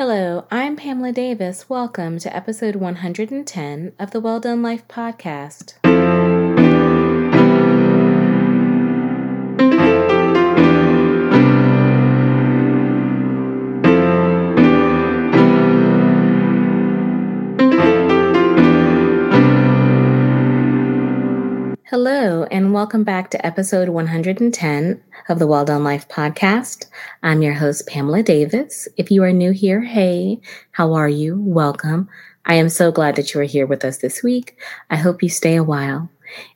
Hello, I'm Pamela Davis. Welcome to episode 110 of the Well Done Life podcast. Welcome back to episode 110 of the Well Done Life podcast. I'm your host, Pamela Davis. If you are new here, hey, how are you? Welcome. I am so glad that you are here with us this week. I hope you stay a while.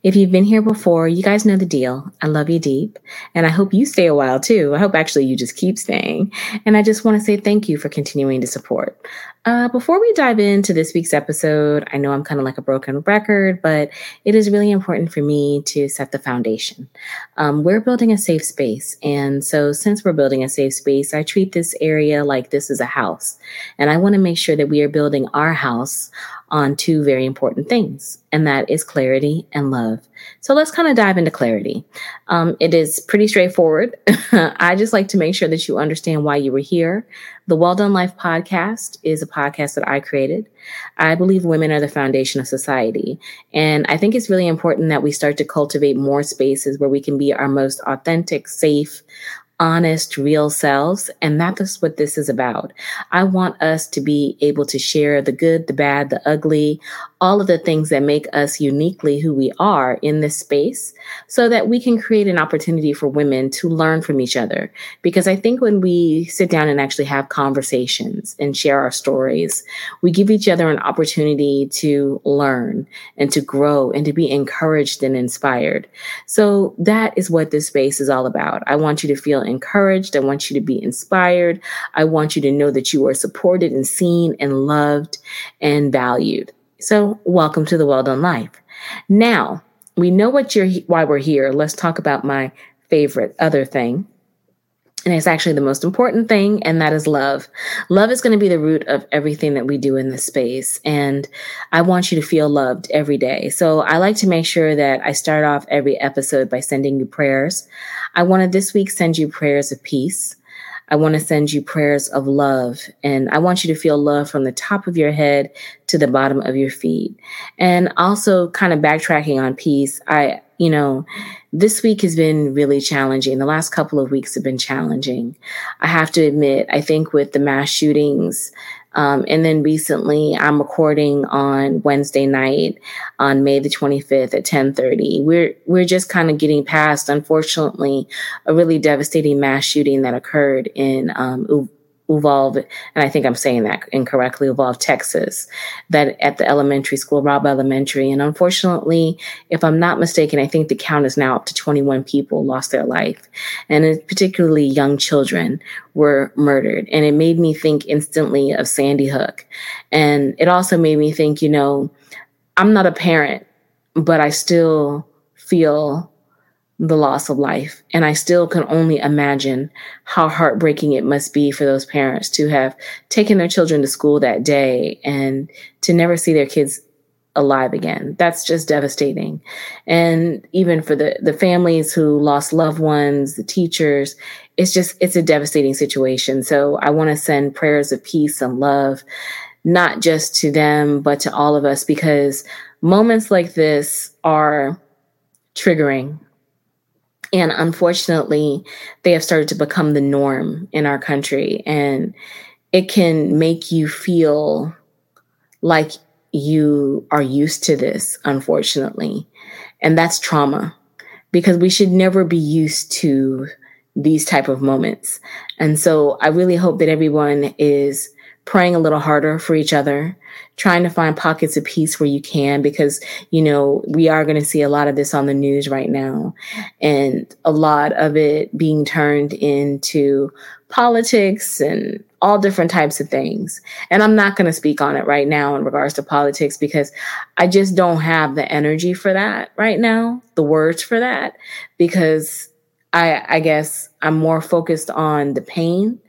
If you've been here before, you guys know the deal. I love you deep. And I hope you stay a while too. I hope actually you just keep staying. And I just want to say thank you for continuing to support. Uh, before we dive into this week's episode, I know I'm kind of like a broken record, but it is really important for me to set the foundation. Um, we're building a safe space. And so, since we're building a safe space, I treat this area like this is a house. And I want to make sure that we are building our house on two very important things, and that is clarity and love. So let's kind of dive into clarity. Um, it is pretty straightforward. I just like to make sure that you understand why you were here. The Well Done Life podcast is a podcast that I created. I believe women are the foundation of society. And I think it's really important that we start to cultivate more spaces where we can be our most authentic, safe, honest, real selves. And that is what this is about. I want us to be able to share the good, the bad, the ugly, all of the things that make us uniquely who we are in this space so that we can create an opportunity for women to learn from each other. Because I think when we sit down and actually have conversations and share our stories, we give each other an opportunity to learn and to grow and to be encouraged and inspired. So that is what this space is all about. I want you to feel encouraged. I want you to be inspired. I want you to know that you are supported and seen and loved and valued. So, welcome to the Well Done Life. Now, we know what you're why we're here. Let's talk about my favorite other thing. And it's actually the most important thing, and that is love. Love is going to be the root of everything that we do in this space. And I want you to feel loved every day. So I like to make sure that I start off every episode by sending you prayers. I want to this week send you prayers of peace. I want to send you prayers of love. And I want you to feel love from the top of your head to the bottom of your feet. And also, kind of backtracking on peace, I, you know, this week has been really challenging. The last couple of weeks have been challenging. I have to admit, I think with the mass shootings, um, and then recently, I'm recording on Wednesday night on May the 25th at 10:30. We're we're just kind of getting past, unfortunately, a really devastating mass shooting that occurred in um, Uvalde, and I think I'm saying that incorrectly, Uvalde, Texas, that at the elementary school, Robb Elementary. And unfortunately, if I'm not mistaken, I think the count is now up to 21 people lost their life. And particularly young children were murdered. And it made me think instantly of Sandy Hook. And it also made me think, you know, I'm not a parent, but I still feel the loss of life. And I still can only imagine how heartbreaking it must be for those parents to have taken their children to school that day and to never see their kids alive again. That's just devastating. And even for the, the families who lost loved ones, the teachers, it's just, it's a devastating situation. So I want to send prayers of peace and love, not just to them, but to all of us, because moments like this are triggering and unfortunately, they have started to become the norm in our country. And it can make you feel like you are used to this, unfortunately. And that's trauma because we should never be used to these type of moments. And so I really hope that everyone is praying a little harder for each other, trying to find pockets of peace where you can, because, you know, we are going to see a lot of this on the news right now and a lot of it being turned into politics and all different types of things. And I'm not going to speak on it right now in regards to politics because I just don't have the energy for that right now, the words for that, because I, I guess I'm more focused on the pain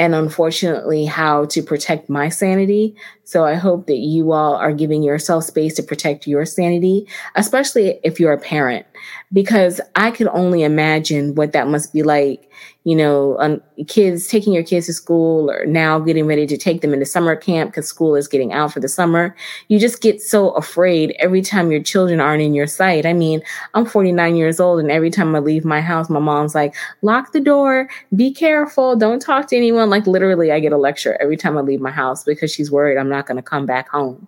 and unfortunately how to protect my sanity. So I hope that you all are giving yourself space to protect your sanity, especially if you're a parent, because I could only imagine what that must be like, you know, um, kids taking your kids to school or now getting ready to take them into summer camp because school is getting out for the summer. You just get so afraid every time your children aren't in your sight. I mean, I'm 49 years old and every time I leave my house, my mom's like, lock the door, be careful, don't talk to anyone. Like literally, I get a lecture every time I leave my house because she's worried I'm not going to come back home.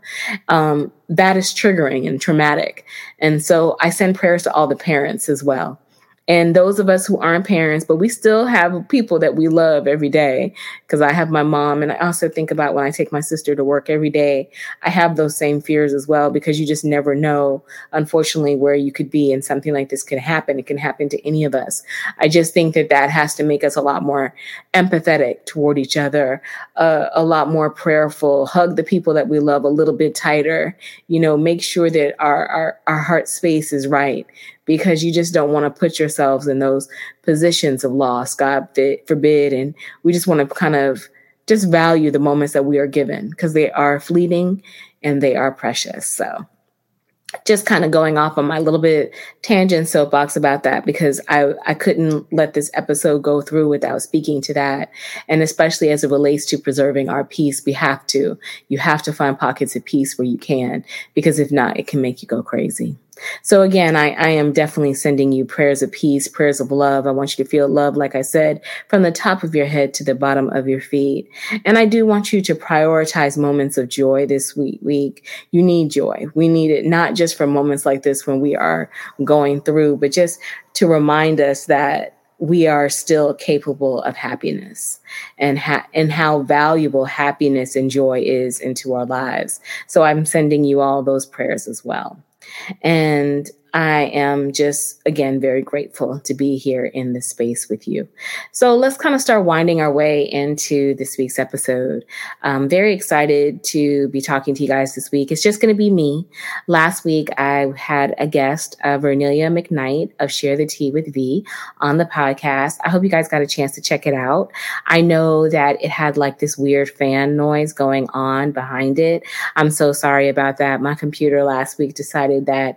Um, that is triggering and traumatic. And so I send prayers to all the parents as well and those of us who aren't parents, but we still have people that we love every day. Because I have my mom, and I also think about when I take my sister to work every day, I have those same fears as well, because you just never know, unfortunately, where you could be and something like this could happen. It can happen to any of us. I just think that that has to make us a lot more empathetic toward each other, uh, a lot more prayerful, hug the people that we love a little bit tighter, you know, make sure that our, our, our heart space is right because you just don't want to put yourselves in those positions of loss, God forbid. And we just want to kind of just value the moments that we are given because they are fleeting and they are precious. So just kind of going off on my little bit tangent soapbox about that because I, I couldn't let this episode go through without speaking to that. And especially as it relates to preserving our peace, we have to. You have to find pockets of peace where you can, because if not, it can make you go crazy. So again, I, I am definitely sending you prayers of peace, prayers of love. I want you to feel love, like I said, from the top of your head to the bottom of your feet. And I do want you to prioritize moments of joy this week. week. You need joy. We need it not just for moments like this when we are going through, but just to remind us that we are still capable of happiness and ha- and how valuable happiness and joy is into our lives. So I'm sending you all those prayers as well. And I am just, again, very grateful to be here in this space with you. So let's kind of start winding our way into this week's episode. I'm very excited to be talking to you guys this week. It's just going to be me. Last week, I had a guest, uh, Vernelia McKnight of Share the Tea with V on the podcast. I hope you guys got a chance to check it out. I know that it had like this weird fan noise going on behind it. I'm so sorry about that. My computer last week decided that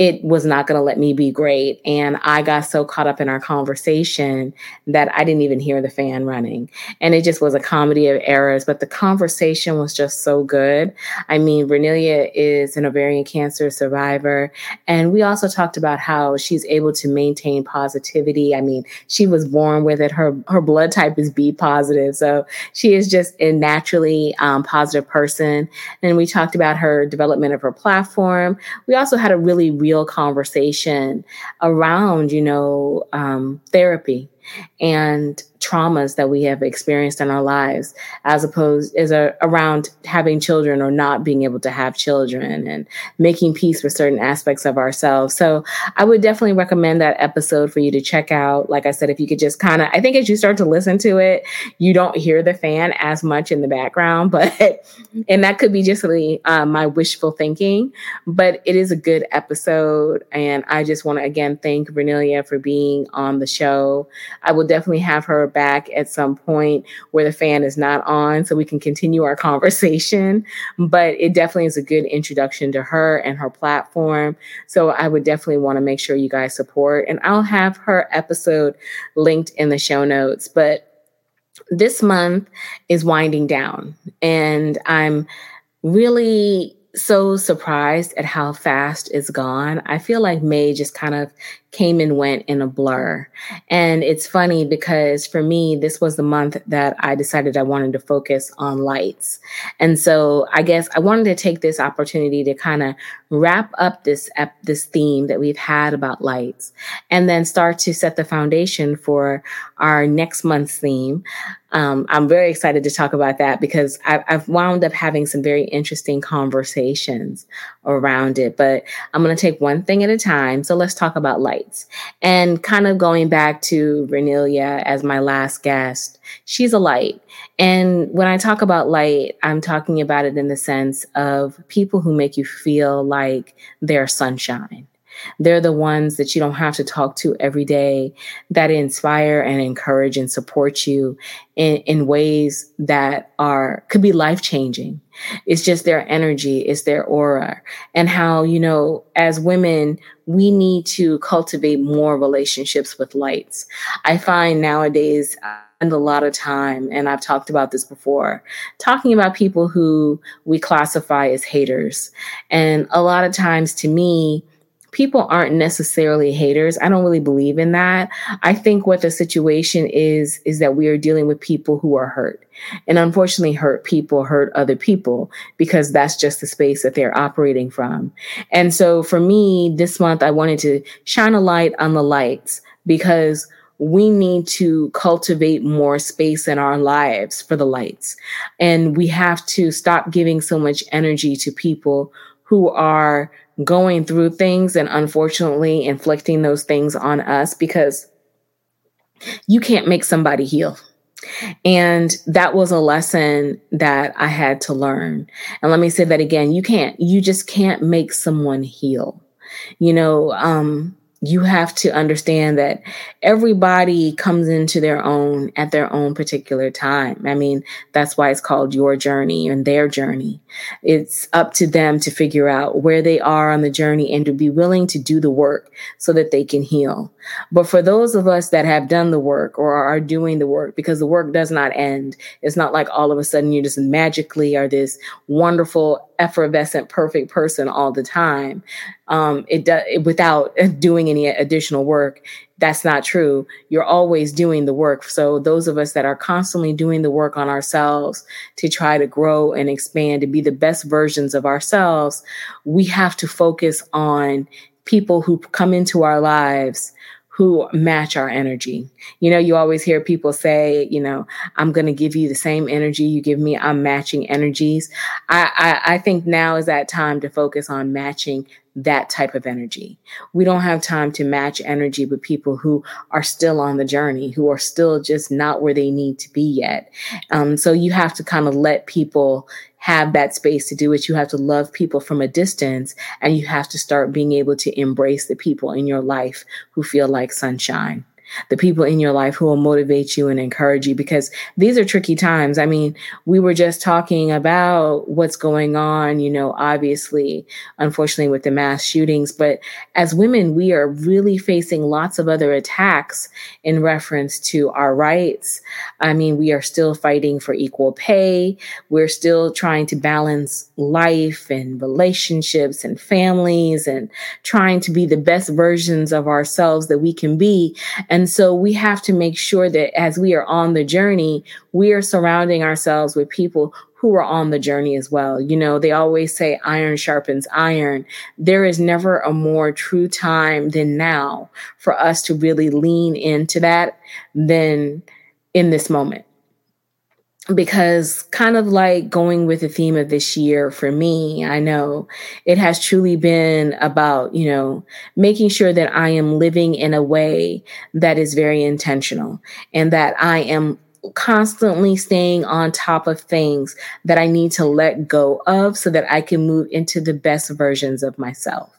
it was not going to let me be great. And I got so caught up in our conversation that I didn't even hear the fan running. And it just was a comedy of errors, but the conversation was just so good. I mean, Vernelia is an ovarian cancer survivor. And we also talked about how she's able to maintain positivity. I mean, she was born with it. Her, her blood type is B positive. So she is just a naturally um, positive person. And we talked about her development of her platform. We also had a really, really real conversation around, you know, um, therapy. And traumas that we have experienced in our lives as opposed as a, around having children or not being able to have children and making peace with certain aspects of ourselves. So i would definitely recommend that episode for you to check out. Like i said if you could just kind of i think as you start to listen to it you don't hear the fan as much in the background but and that could be just really um, my wishful thinking but it is a good episode and i just want to again thank Vernelia for being on the show. I will definitely have her back at some point where the fan is not on so we can continue our conversation. But it definitely is a good introduction to her and her platform. So I would definitely want to make sure you guys support. And I'll have her episode linked in the show notes. But this month is winding down, and I'm really so surprised at how fast it's gone. I feel like May just kind of came and went in a blur. And it's funny because for me, this was the month that I decided I wanted to focus on lights. And so I guess I wanted to take this opportunity to kind of wrap up this this theme that we've had about lights and then start to set the foundation for our next month's theme. Um, I'm very excited to talk about that because I, I've wound up having some very interesting conversations around it. But I'm going to take one thing at a time. So let's talk about lights. And kind of going back to Vernelia as my last guest, she's a light. And when I talk about light, I'm talking about it in the sense of people who make you feel like they're sunshine. They're the ones that you don't have to talk to every day that inspire and encourage and support you in, in ways that are, could be life changing. It's just their energy, it's their aura and how, you know, as women, we need to cultivate more relationships with lights. I find nowadays, I spend a lot of time, and I've talked about this before, talking about people who we classify as haters. And a lot of times to me, people aren't necessarily haters. I don't really believe in that. I think what the situation is, is that we are dealing with people who are hurt. And unfortunately, hurt people hurt other people because that's just the space that they're operating from. And so for me, this month, I wanted to shine a light on the lights because we need to cultivate more space in our lives for the lights. And we have to stop giving so much energy to people who are going through things and unfortunately inflicting those things on us because you can't make somebody heal. And that was a lesson that I had to learn. And let me say that again you can't, you just can't make someone heal. You know, um, you have to understand that everybody comes into their own at their own particular time. I mean, that's why it's called your journey and their journey. It's up to them to figure out where they are on the journey and to be willing to do the work so that they can heal. But for those of us that have done the work or are doing the work, because the work does not end, it's not like all of a sudden you just magically are this wonderful, effervescent, perfect person all the time. Um, it does without doing any additional work. That's not true. You're always doing the work. So those of us that are constantly doing the work on ourselves to try to grow and expand to be the best versions of ourselves, we have to focus on people who come into our lives who match our energy. You know, you always hear people say, you know, I'm going to give you the same energy you give me. I'm matching energies. I, I, I think now is that time to focus on matching that type of energy. We don't have time to match energy with people who are still on the journey, who are still just not where they need to be yet. Um, so you have to kind of let people have that space to do it. You have to love people from a distance and you have to start being able to embrace the people in your life who feel like sunshine the people in your life who will motivate you and encourage you because these are tricky times. I mean, we were just talking about what's going on, you know, obviously, unfortunately, with the mass shootings. But as women, we are really facing lots of other attacks in reference to our rights. I mean, we are still fighting for equal pay. We're still trying to balance life and relationships and families and trying to be the best versions of ourselves that we can be. And and so we have to make sure that as we are on the journey, we are surrounding ourselves with people who are on the journey as well. You know, they always say iron sharpens iron. There is never a more true time than now for us to really lean into that than in this moment because kind of like going with the theme of this year for me, I know it has truly been about, you know, making sure that I am living in a way that is very intentional and that I am constantly staying on top of things that I need to let go of so that I can move into the best versions of myself.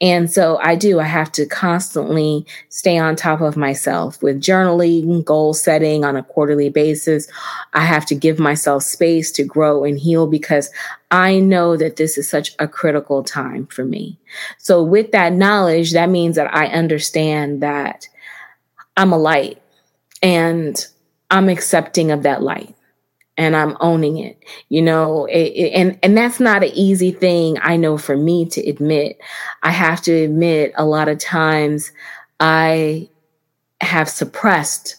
And so I do, I have to constantly stay on top of myself with journaling, goal setting on a quarterly basis. I have to give myself space to grow and heal because I know that this is such a critical time for me. So with that knowledge, that means that I understand that I'm a light and I'm accepting of that light and I'm owning it, you know, it, it, and, and that's not an easy thing. I know for me to admit, I have to admit a lot of times I have suppressed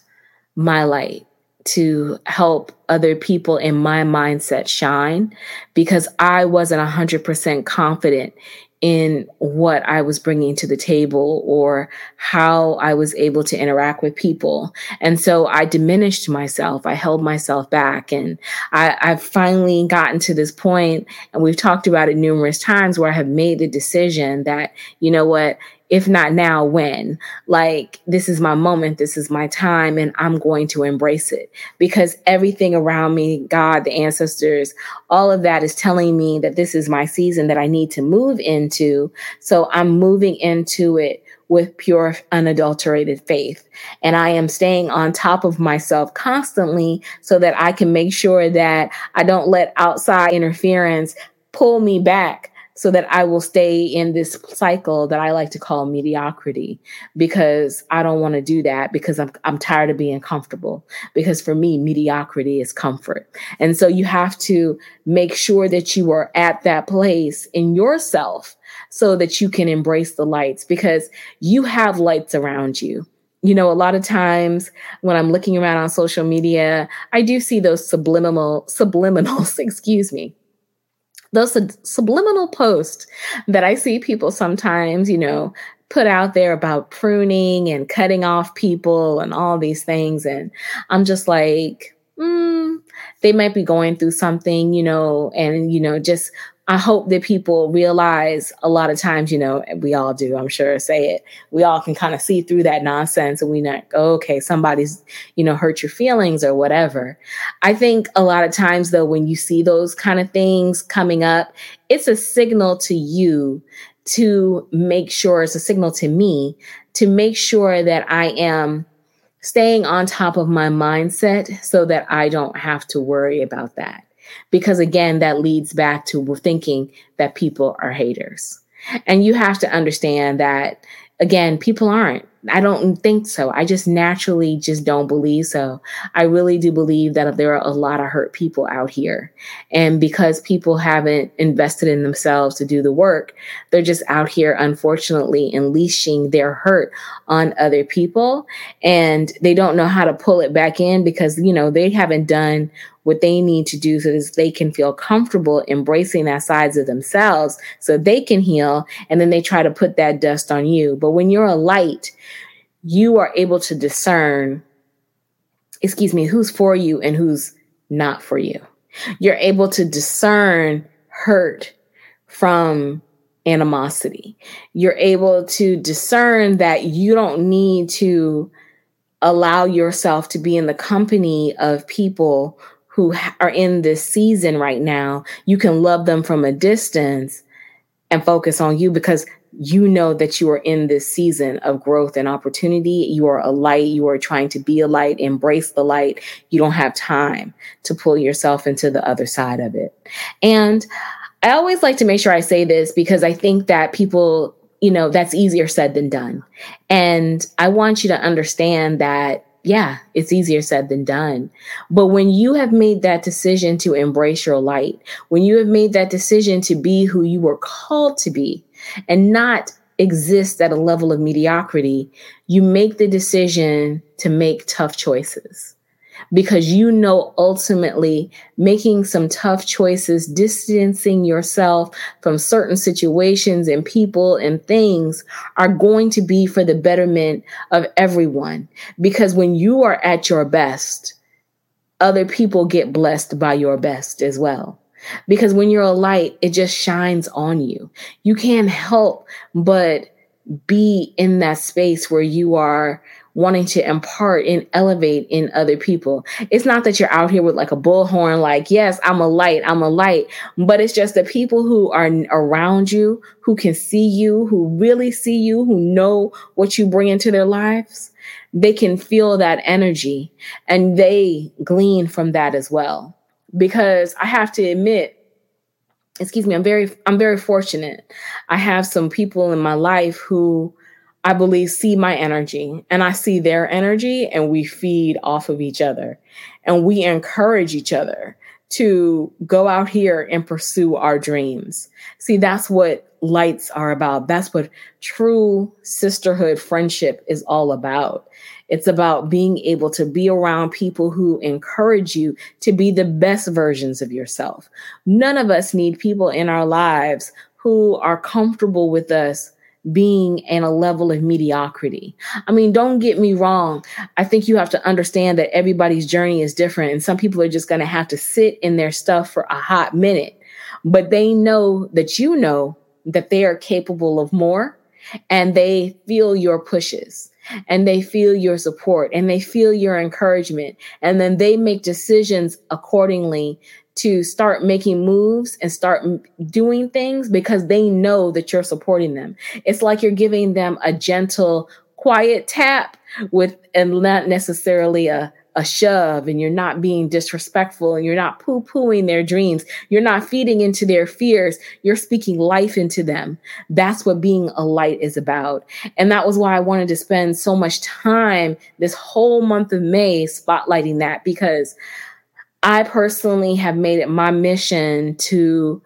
my light to help other people in my mindset shine because I wasn't 100% confident in what I was bringing to the table or how I was able to interact with people. And so I diminished myself. I held myself back. And I, have finally gotten to this point, and we've talked about it numerous times, where I have made the decision that, you know what, if not now, when? Like, this is my moment, this is my time, and I'm going to embrace it because everything around me, God, the ancestors, all of that is telling me that this is my season that I need to move into. So I'm moving into it with pure, unadulterated faith. And I am staying on top of myself constantly so that I can make sure that I don't let outside interference pull me back so that I will stay in this cycle that I like to call mediocrity because I don't want to do that because I'm I'm tired of being comfortable because for me mediocrity is comfort. And so you have to make sure that you are at that place in yourself so that you can embrace the lights because you have lights around you you know, a lot of times when I'm looking around on social media, I do see those subliminal subliminals, excuse me, those subliminal posts that I see people sometimes, you know, put out there about pruning and cutting off people and all these things. And I'm just like, mm, they might be going through something, you know, and, you know, just I hope that people realize a lot of times, you know, we all do, I'm sure, say it. We all can kind of see through that nonsense and we not okay, somebody's, you know, hurt your feelings or whatever. I think a lot of times, though, when you see those kind of things coming up, it's a signal to you to make sure, it's a signal to me to make sure that I am staying on top of my mindset so that I don't have to worry about that because again, that leads back to thinking that people are haters. And you have to understand that again, people aren't. I don't think so. I just naturally just don't believe so. I really do believe that there are a lot of hurt people out here. And because people haven't invested in themselves to do the work, they're just out here, unfortunately, unleashing their hurt on other people. And they don't know how to pull it back in because, you know, they haven't done what they need to do so that they can feel comfortable embracing that sides of themselves so they can heal. And then they try to put that dust on you. But when you're a light, you are able to discern, excuse me, who's for you and who's not for you. You're able to discern hurt from animosity. You're able to discern that you don't need to allow yourself to be in the company of people who are in this season right now. You can love them from a distance and focus on you because you know that you are in this season of growth and opportunity. You are a light. You are trying to be a light, embrace the light. You don't have time to pull yourself into the other side of it. And I always like to make sure I say this because I think that people, you know, that's easier said than done. And I want you to understand that yeah, it's easier said than done. But when you have made that decision to embrace your light, when you have made that decision to be who you were called to be and not exist at a level of mediocrity, you make the decision to make tough choices because you know ultimately making some tough choices, distancing yourself from certain situations and people and things are going to be for the betterment of everyone. Because when you are at your best, other people get blessed by your best as well. Because when you're a light, it just shines on you. You can't help but be in that space where you are wanting to impart and elevate in other people. It's not that you're out here with like a bullhorn, like, yes, I'm a light, I'm a light, but it's just the people who are around you, who can see you, who really see you, who know what you bring into their lives. They can feel that energy and they glean from that as well. Because I have to admit, excuse me, I'm very, I'm very fortunate. I have some people in my life who I believe, see my energy and I see their energy, and we feed off of each other and we encourage each other to go out here and pursue our dreams. See, that's what lights are about. That's what true sisterhood friendship is all about. It's about being able to be around people who encourage you to be the best versions of yourself. None of us need people in our lives who are comfortable with us being in a level of mediocrity. I mean, don't get me wrong. I think you have to understand that everybody's journey is different, and some people are just going to have to sit in their stuff for a hot minute, but they know that you know that they are capable of more and they feel your pushes and they feel your support and they feel your encouragement. And then they make decisions accordingly to start making moves and start doing things because they know that you're supporting them. It's like you're giving them a gentle, quiet tap with, and not necessarily a, a shove and you're not being disrespectful and you're not poo pooing their dreams. You're not feeding into their fears. You're speaking life into them. That's what being a light is about. And that was why I wanted to spend so much time this whole month of May spotlighting that because I personally have made it my mission to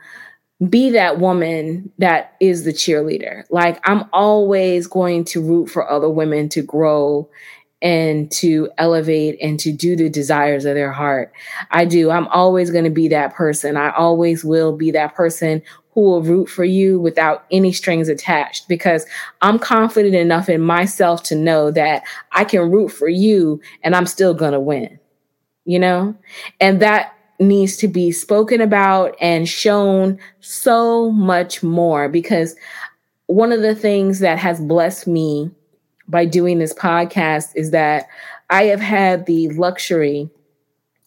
be that woman that is the cheerleader. Like I'm always going to root for other women to grow and to elevate and to do the desires of their heart. I do. I'm always going to be that person. I always will be that person who will root for you without any strings attached because I'm confident enough in myself to know that I can root for you and I'm still going to win. You know? And that needs to be spoken about and shown so much more because one of the things that has blessed me by doing this podcast is that I have had the luxury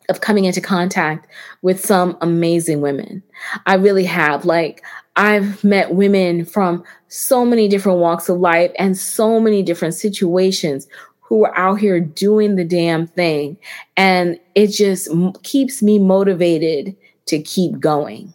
of coming into contact with some amazing women. I really have. Like, I've met women from so many different walks of life and so many different situations who are out here doing the damn thing. And it just m- keeps me motivated to keep going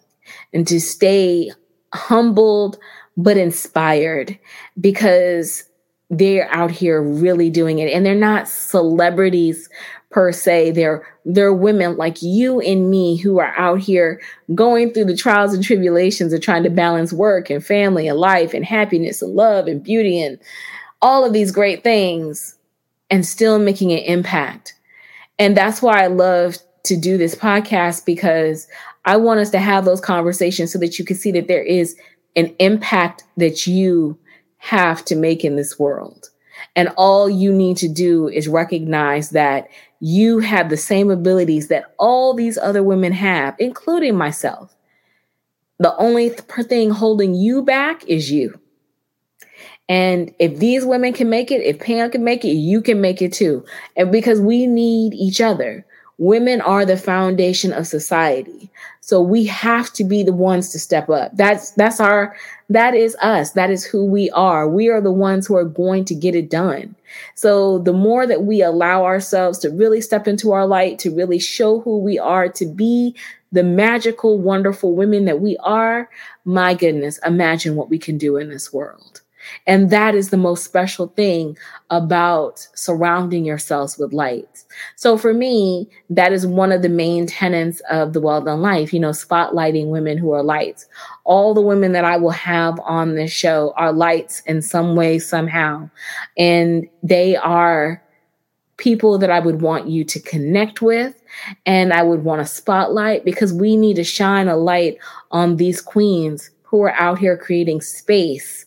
and to stay humbled but inspired because they're out here really doing it. And they're not celebrities per se. They're they're women like you and me who are out here going through the trials and tribulations of trying to balance work and family and life and happiness and love and beauty and all of these great things and still making an impact. And that's why I love to do this podcast because I want us to have those conversations so that you can see that there is an impact that you have to make in this world. And all you need to do is recognize that you have the same abilities that all these other women have, including myself. The only th- thing holding you back is you. And if these women can make it, if Pam can make it, you can make it too. And because we need each other. Women are the foundation of society. So we have to be the ones to step up. That's that's our that is us. That is who we are. We are the ones who are going to get it done. So the more that we allow ourselves to really step into our light, to really show who we are, to be the magical, wonderful women that we are, my goodness, imagine what we can do in this world. And that is the most special thing about surrounding yourselves with light. So for me, that is one of the main tenets of the well done life, you know, spotlighting women who are lights. All the women that I will have on this show are lights in some way, somehow. And they are people that I would want you to connect with and I would want to spotlight because we need to shine a light on these queens who are out here creating space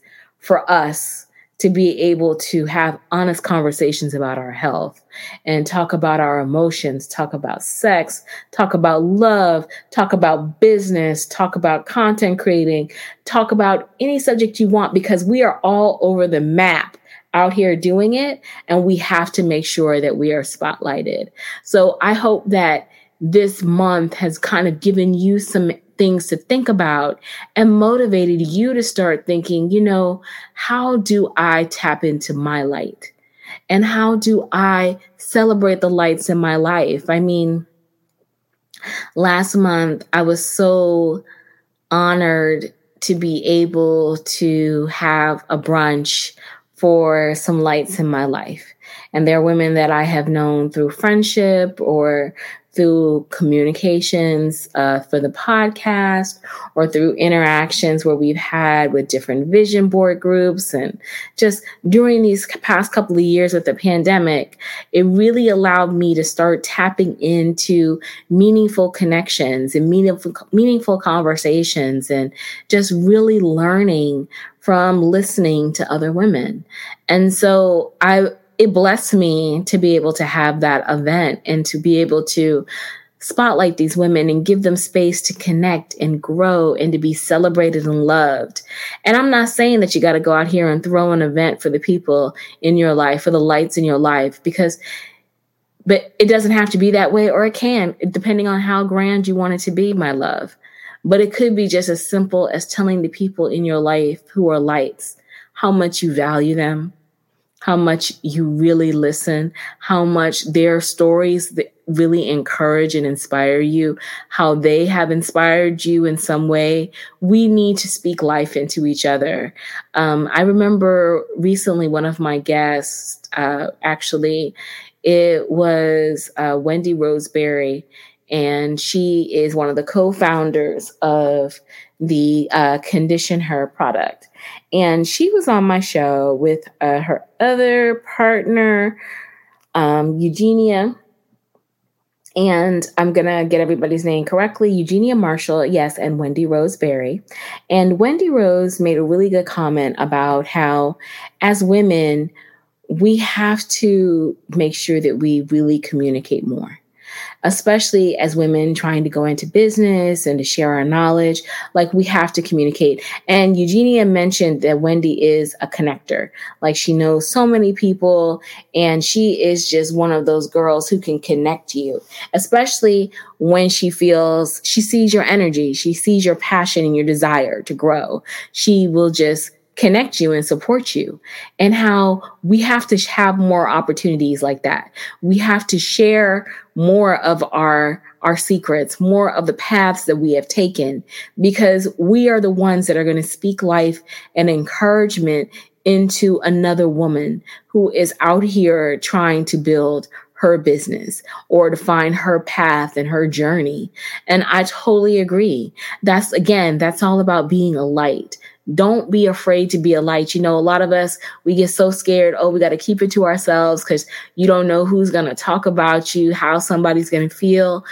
for us to be able to have honest conversations about our health and talk about our emotions, talk about sex, talk about love, talk about business, talk about content creating, talk about any subject you want because we are all over the map out here doing it and we have to make sure that we are spotlighted. So I hope that this month has kind of given you some things to think about and motivated you to start thinking, you know, how do I tap into my light? And how do I celebrate the lights in my life? I mean, last month I was so honored to be able to have a brunch for some lights in my life. And there are women that I have known through friendship or through communications uh, for the podcast or through interactions where we've had with different vision board groups. And just during these past couple of years with the pandemic, it really allowed me to start tapping into meaningful connections and meaningful, meaningful conversations and just really learning from listening to other women. And so I, it blessed me to be able to have that event and to be able to spotlight these women and give them space to connect and grow and to be celebrated and loved. And I'm not saying that you got to go out here and throw an event for the people in your life, for the lights in your life, because but it doesn't have to be that way, or it can, depending on how grand you want it to be, my love. But it could be just as simple as telling the people in your life who are lights how much you value them, how much you really listen, how much their stories that really encourage and inspire you, how they have inspired you in some way. We need to speak life into each other. Um, I remember recently one of my guests, uh, actually, it was uh, Wendy Roseberry, and she is one of the co founders of the uh, Condition Her product. And she was on my show with uh, her other partner, um, Eugenia. And I'm going to get everybody's name correctly Eugenia Marshall, yes, and Wendy Roseberry. And Wendy Rose made a really good comment about how, as women, we have to make sure that we really communicate more especially as women trying to go into business and to share our knowledge. Like we have to communicate. And Eugenia mentioned that Wendy is a connector. Like she knows so many people and she is just one of those girls who can connect you, especially when she feels she sees your energy, she sees your passion and your desire to grow. She will just connect you and support you and how we have to have more opportunities like that we have to share more of our our secrets more of the paths that we have taken because we are the ones that are going to speak life and encouragement into another woman who is out here trying to build her business or to find her path and her journey. And I totally agree. That's again, that's all about being a light. Don't be afraid to be a light. You know, a lot of us, we get so scared. Oh, we got to keep it to ourselves because you don't know who's going to talk about you, how somebody's going to feel.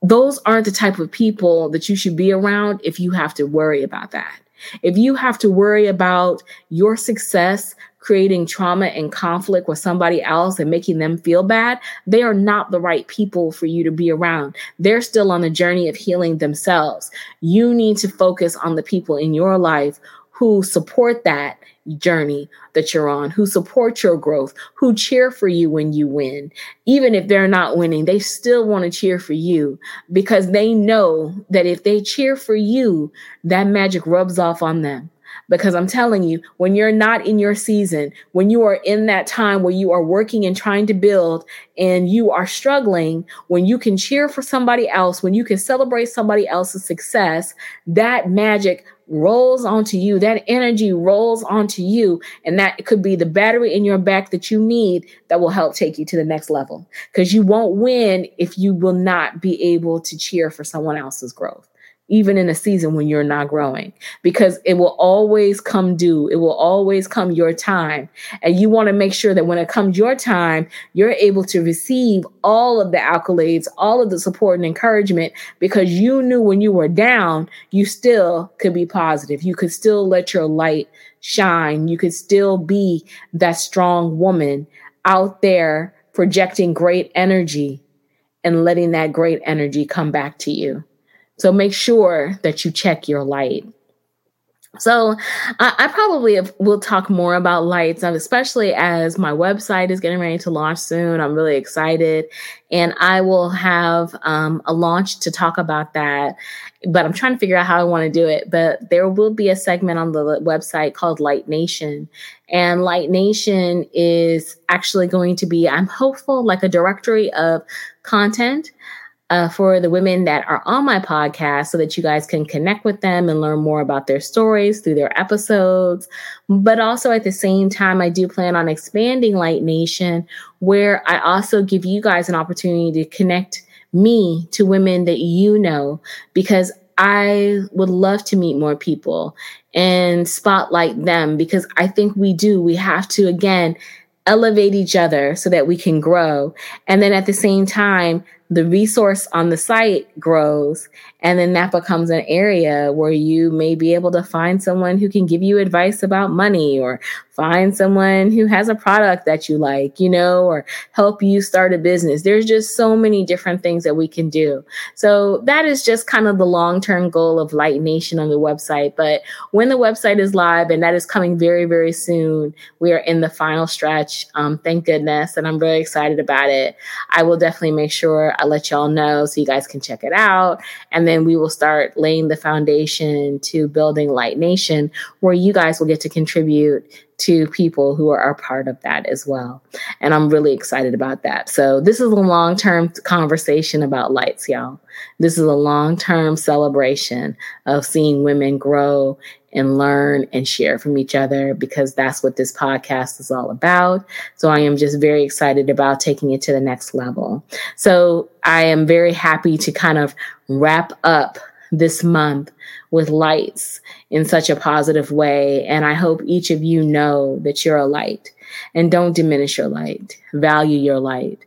Those aren't the type of people that you should be around if you have to worry about that. If you have to worry about your success creating trauma and conflict with somebody else and making them feel bad, they are not the right people for you to be around. They're still on the journey of healing themselves. You need to focus on the people in your life who support that journey that you're on, who support your growth, who cheer for you when you win. Even if they're not winning, they still want to cheer for you because they know that if they cheer for you, that magic rubs off on them. Because I'm telling you, when you're not in your season, when you are in that time where you are working and trying to build and you are struggling, when you can cheer for somebody else, when you can celebrate somebody else's success, that magic rolls onto you. That energy rolls onto you. And that could be the battery in your back that you need that will help take you to the next level. Because you won't win if you will not be able to cheer for someone else's growth even in a season when you're not growing, because it will always come due. It will always come your time. And you want to make sure that when it comes your time, you're able to receive all of the accolades, all of the support and encouragement, because you knew when you were down, you still could be positive. You could still let your light shine. You could still be that strong woman out there projecting great energy and letting that great energy come back to you. So make sure that you check your light. So I, I probably have, will talk more about lights, especially as my website is getting ready to launch soon. I'm really excited, and I will have um, a launch to talk about that. But I'm trying to figure out how I want to do it. But there will be a segment on the website called Light Nation, and Light Nation is actually going to be, I'm hopeful, like a directory of content uh, for the women that are on my podcast so that you guys can connect with them and learn more about their stories through their episodes. But also at the same time, I do plan on expanding Light Nation, where I also give you guys an opportunity to connect me to women that you know, because I would love to meet more people and spotlight them because I think we do. We have to, again, elevate each other so that we can grow. And then at the same time, the resource on the site grows and then that becomes an area where you may be able to find someone who can give you advice about money or find someone who has a product that you like, you know, or help you start a business. There's just so many different things that we can do. So that is just kind of the long-term goal of Light Nation on the website. But when the website is live, and that is coming very, very soon, we are in the final stretch. Um, thank goodness. And I'm very excited about it. I will definitely make sure I let y'all know so you guys can check it out. And then we will start laying the foundation to building Light Nation, where you guys will get to contribute to people who are part of that as well. And I'm really excited about that. So, this is a long term conversation about lights, y'all. This is a long term celebration of seeing women grow and learn and share from each other because that's what this podcast is all about. So I am just very excited about taking it to the next level. So I am very happy to kind of wrap up this month with lights in such a positive way. And I hope each of you know that you're a light and don't diminish your light. Value your light.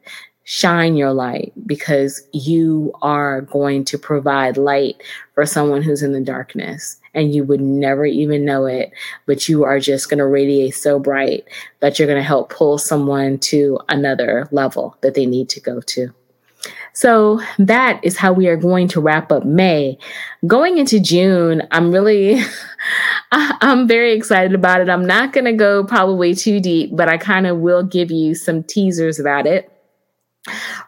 Shine your light because you are going to provide light for someone who's in the darkness and you would never even know it, but you are just going to radiate so bright that you're going to help pull someone to another level that they need to go to. So that is how we are going to wrap up May. Going into June, I'm really I'm very excited about it. I'm not going to go probably too deep, but I kind of will give you some teasers about it.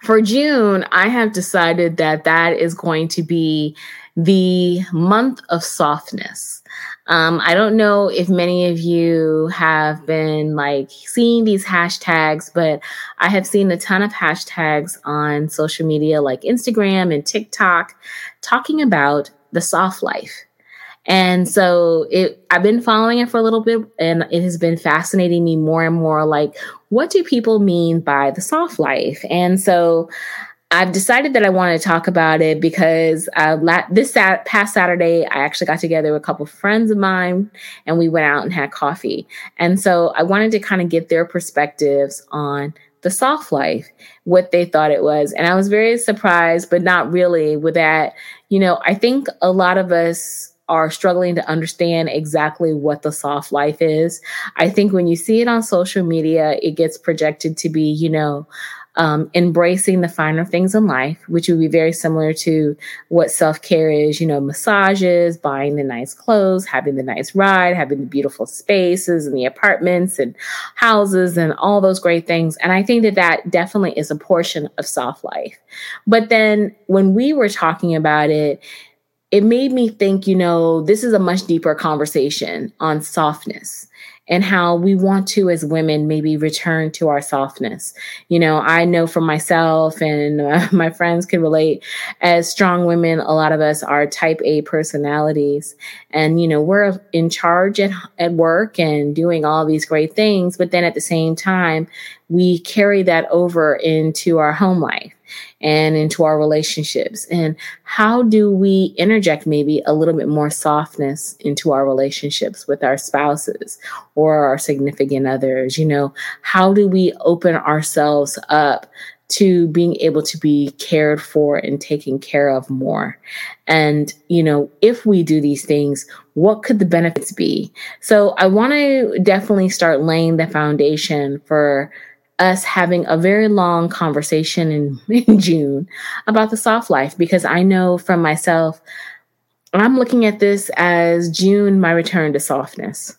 For June, I have decided that that is going to be the month of softness. Um, I don't know if many of you have been like seeing these hashtags, but I have seen a ton of hashtags on social media like Instagram and TikTok talking about the soft life. And so it I've been following it for a little bit and it has been fascinating me more and more like what do people mean by the soft life? And so I've decided that I want to talk about it because uh, la- this past Saturday, I actually got together with a couple friends of mine and we went out and had coffee. And so I wanted to kind of get their perspectives on the soft life, what they thought it was. And I was very surprised, but not really, with that. You know, I think a lot of us are struggling to understand exactly what the soft life is. I think when you see it on social media, it gets projected to be, you know, um, embracing the finer things in life, which would be very similar to what self care is, you know, massages, buying the nice clothes, having the nice ride, having the beautiful spaces and the apartments and houses and all those great things. And I think that that definitely is a portion of soft life. But then when we were talking about it, it made me think, you know, this is a much deeper conversation on softness and how we want to, as women, maybe return to our softness. You know, I know for myself and uh, my friends can relate as strong women, a lot of us are type A personalities. And, you know, we're in charge at, at work and doing all these great things. But then at the same time, we carry that over into our home life and into our relationships? And how do we interject maybe a little bit more softness into our relationships with our spouses or our significant others? You know, how do we open ourselves up to being able to be cared for and taken care of more. And, you know, if we do these things, what could the benefits be? So I want to definitely start laying the foundation for us having a very long conversation in, in June about the soft life because I know from myself, I'm looking at this as June, my return to softness.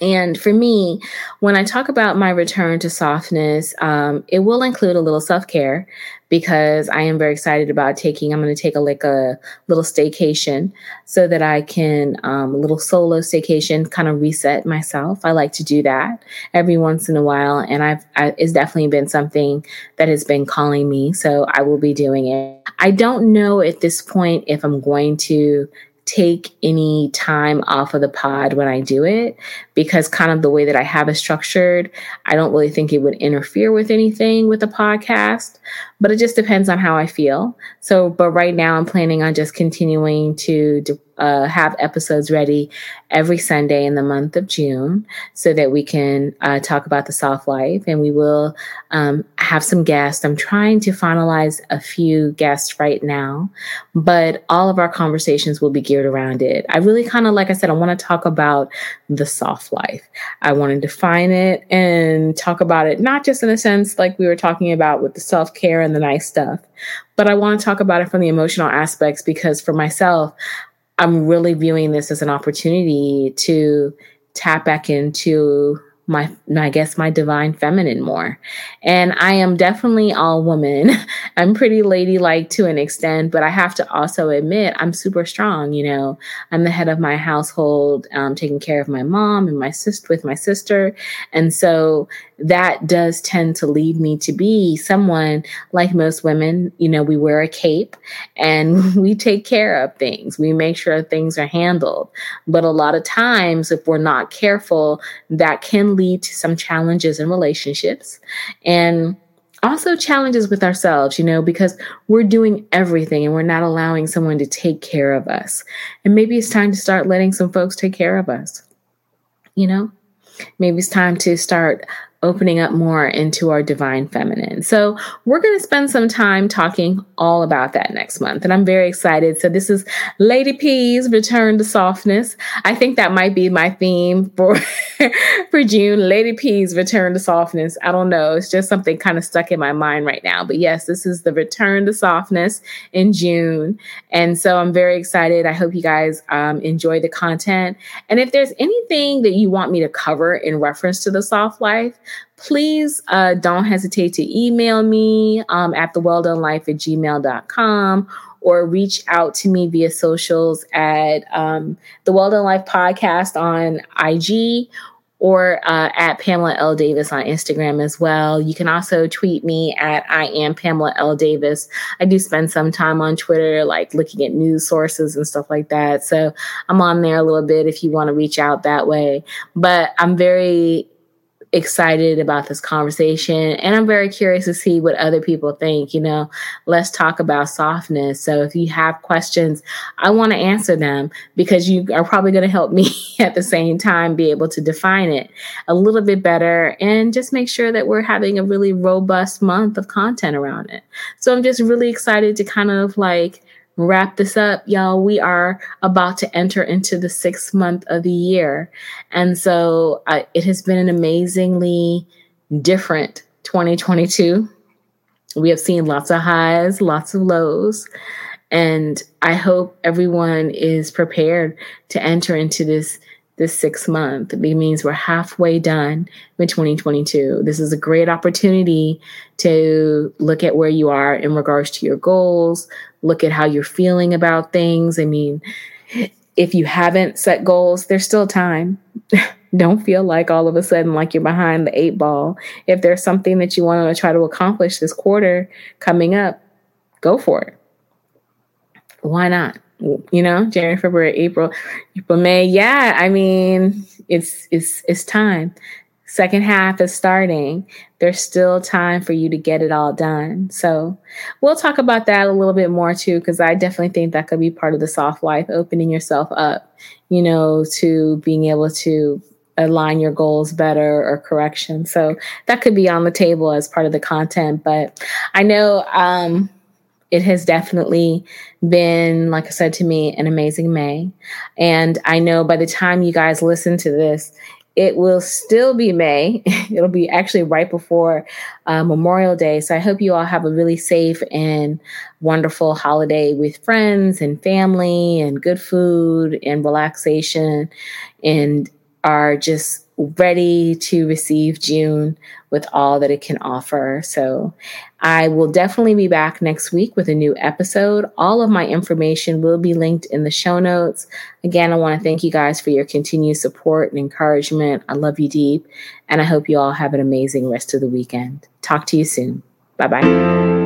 And for me, when I talk about my return to softness, um, it will include a little self care because I am very excited about taking. I'm going to take a like a little staycation so that I can um, a little solo staycation, kind of reset myself. I like to do that every once in a while, and I've I, it's definitely been something that has been calling me. So I will be doing it. I don't know at this point if I'm going to take any time off of the pod when I do it because kind of the way that I have it structured, I don't really think it would interfere with anything with the podcast, but it just depends on how I feel. So, but right now I'm planning on just continuing to uh, have episodes ready every Sunday in the month of June so that we can uh, talk about the soft life and we will um, have some guests. I'm trying to finalize a few guests right now, but all of our conversations will be geared around it. I really kind of, like I said, I want to talk about the soft life. I want to define it and talk about it, not just in a sense like we were talking about with the self care and the nice stuff, but I want to talk about it from the emotional aspects because for myself, I'm really viewing this as an opportunity to tap back into my, I guess, my divine feminine more. And I am definitely all woman. I'm pretty ladylike to an extent, but I have to also admit I'm super strong. You know, I'm the head of my household, um, taking care of my mom and my sister with my sister. And so that does tend to lead me to be someone like most women. You know, we wear a cape and we take care of things. We make sure things are handled. But a lot of times, if we're not careful, that can lead to some challenges in relationships and also challenges with ourselves, you know, because we're doing everything and we're not allowing someone to take care of us. And maybe it's time to start letting some folks take care of us, you know? Maybe it's time to start opening up more into our divine feminine. So, we're going to spend some time talking all about that next month. And I'm very excited. So, this is Lady P's Return to Softness. I think that might be my theme for, for June Lady P's Return to Softness. I don't know. It's just something kind of stuck in my mind right now. But yes, this is the Return to Softness in June. And so, I'm very excited. I hope you guys um, enjoy the content. And if there's anything that you want me to cover in reference to the soft life, please uh, don't hesitate to email me um, at thewelldonelife at gmail.com or reach out to me via socials at um, the Well Done Life podcast on IG or uh, at Pamela L. Davis on Instagram as well. You can also tweet me at I am Pamela L. Davis. I do spend some time on Twitter, like looking at news sources and stuff like that. So I'm on there a little bit if you want to reach out that way. But I'm very excited about this conversation and I'm very curious to see what other people think. You know, let's talk about softness. So if you have questions, I want to answer them because you are probably going to help me at the same time be able to define it a little bit better and just make sure that we're having a really robust month of content around it. So I'm just really excited to kind of like wrap this up, y'all. We are about to enter into the sixth month of the year. And so uh, it has been an amazingly different 2022. We have seen lots of highs, lots of lows. And I hope everyone is prepared to enter into this this sixth month. It means we're halfway done with 2022. This is a great opportunity to look at where you are in regards to your goals, look at how you're feeling about things. I mean, if you haven't set goals, there's still time. Don't feel like all of a sudden like you're behind the eight ball. If there's something that you want to try to accomplish this quarter coming up, go for it. Why not? You know, January, February, April, April, May. Yeah, I mean, it's it's it's time. Second half is starting. There's still time for you to get it all done. So we'll talk about that a little bit more too, because I definitely think that could be part of the soft life, opening yourself up, you know, to being able to align your goals better or correction. So that could be on the table as part of the content. But I know um, it has definitely been, like I said to me, an amazing May. And I know by the time you guys listen to this, it will still be May. It'll be actually right before uh, Memorial Day. So I hope you all have a really safe and wonderful holiday with friends and family and good food and relaxation and are just ready to receive June with all that it can offer. So I will definitely be back next week with a new episode. All of my information will be linked in the show notes. Again, I want to thank you guys for your continued support and encouragement. I love you deep, and I hope you all have an amazing rest of the weekend. Talk to you soon. Bye bye.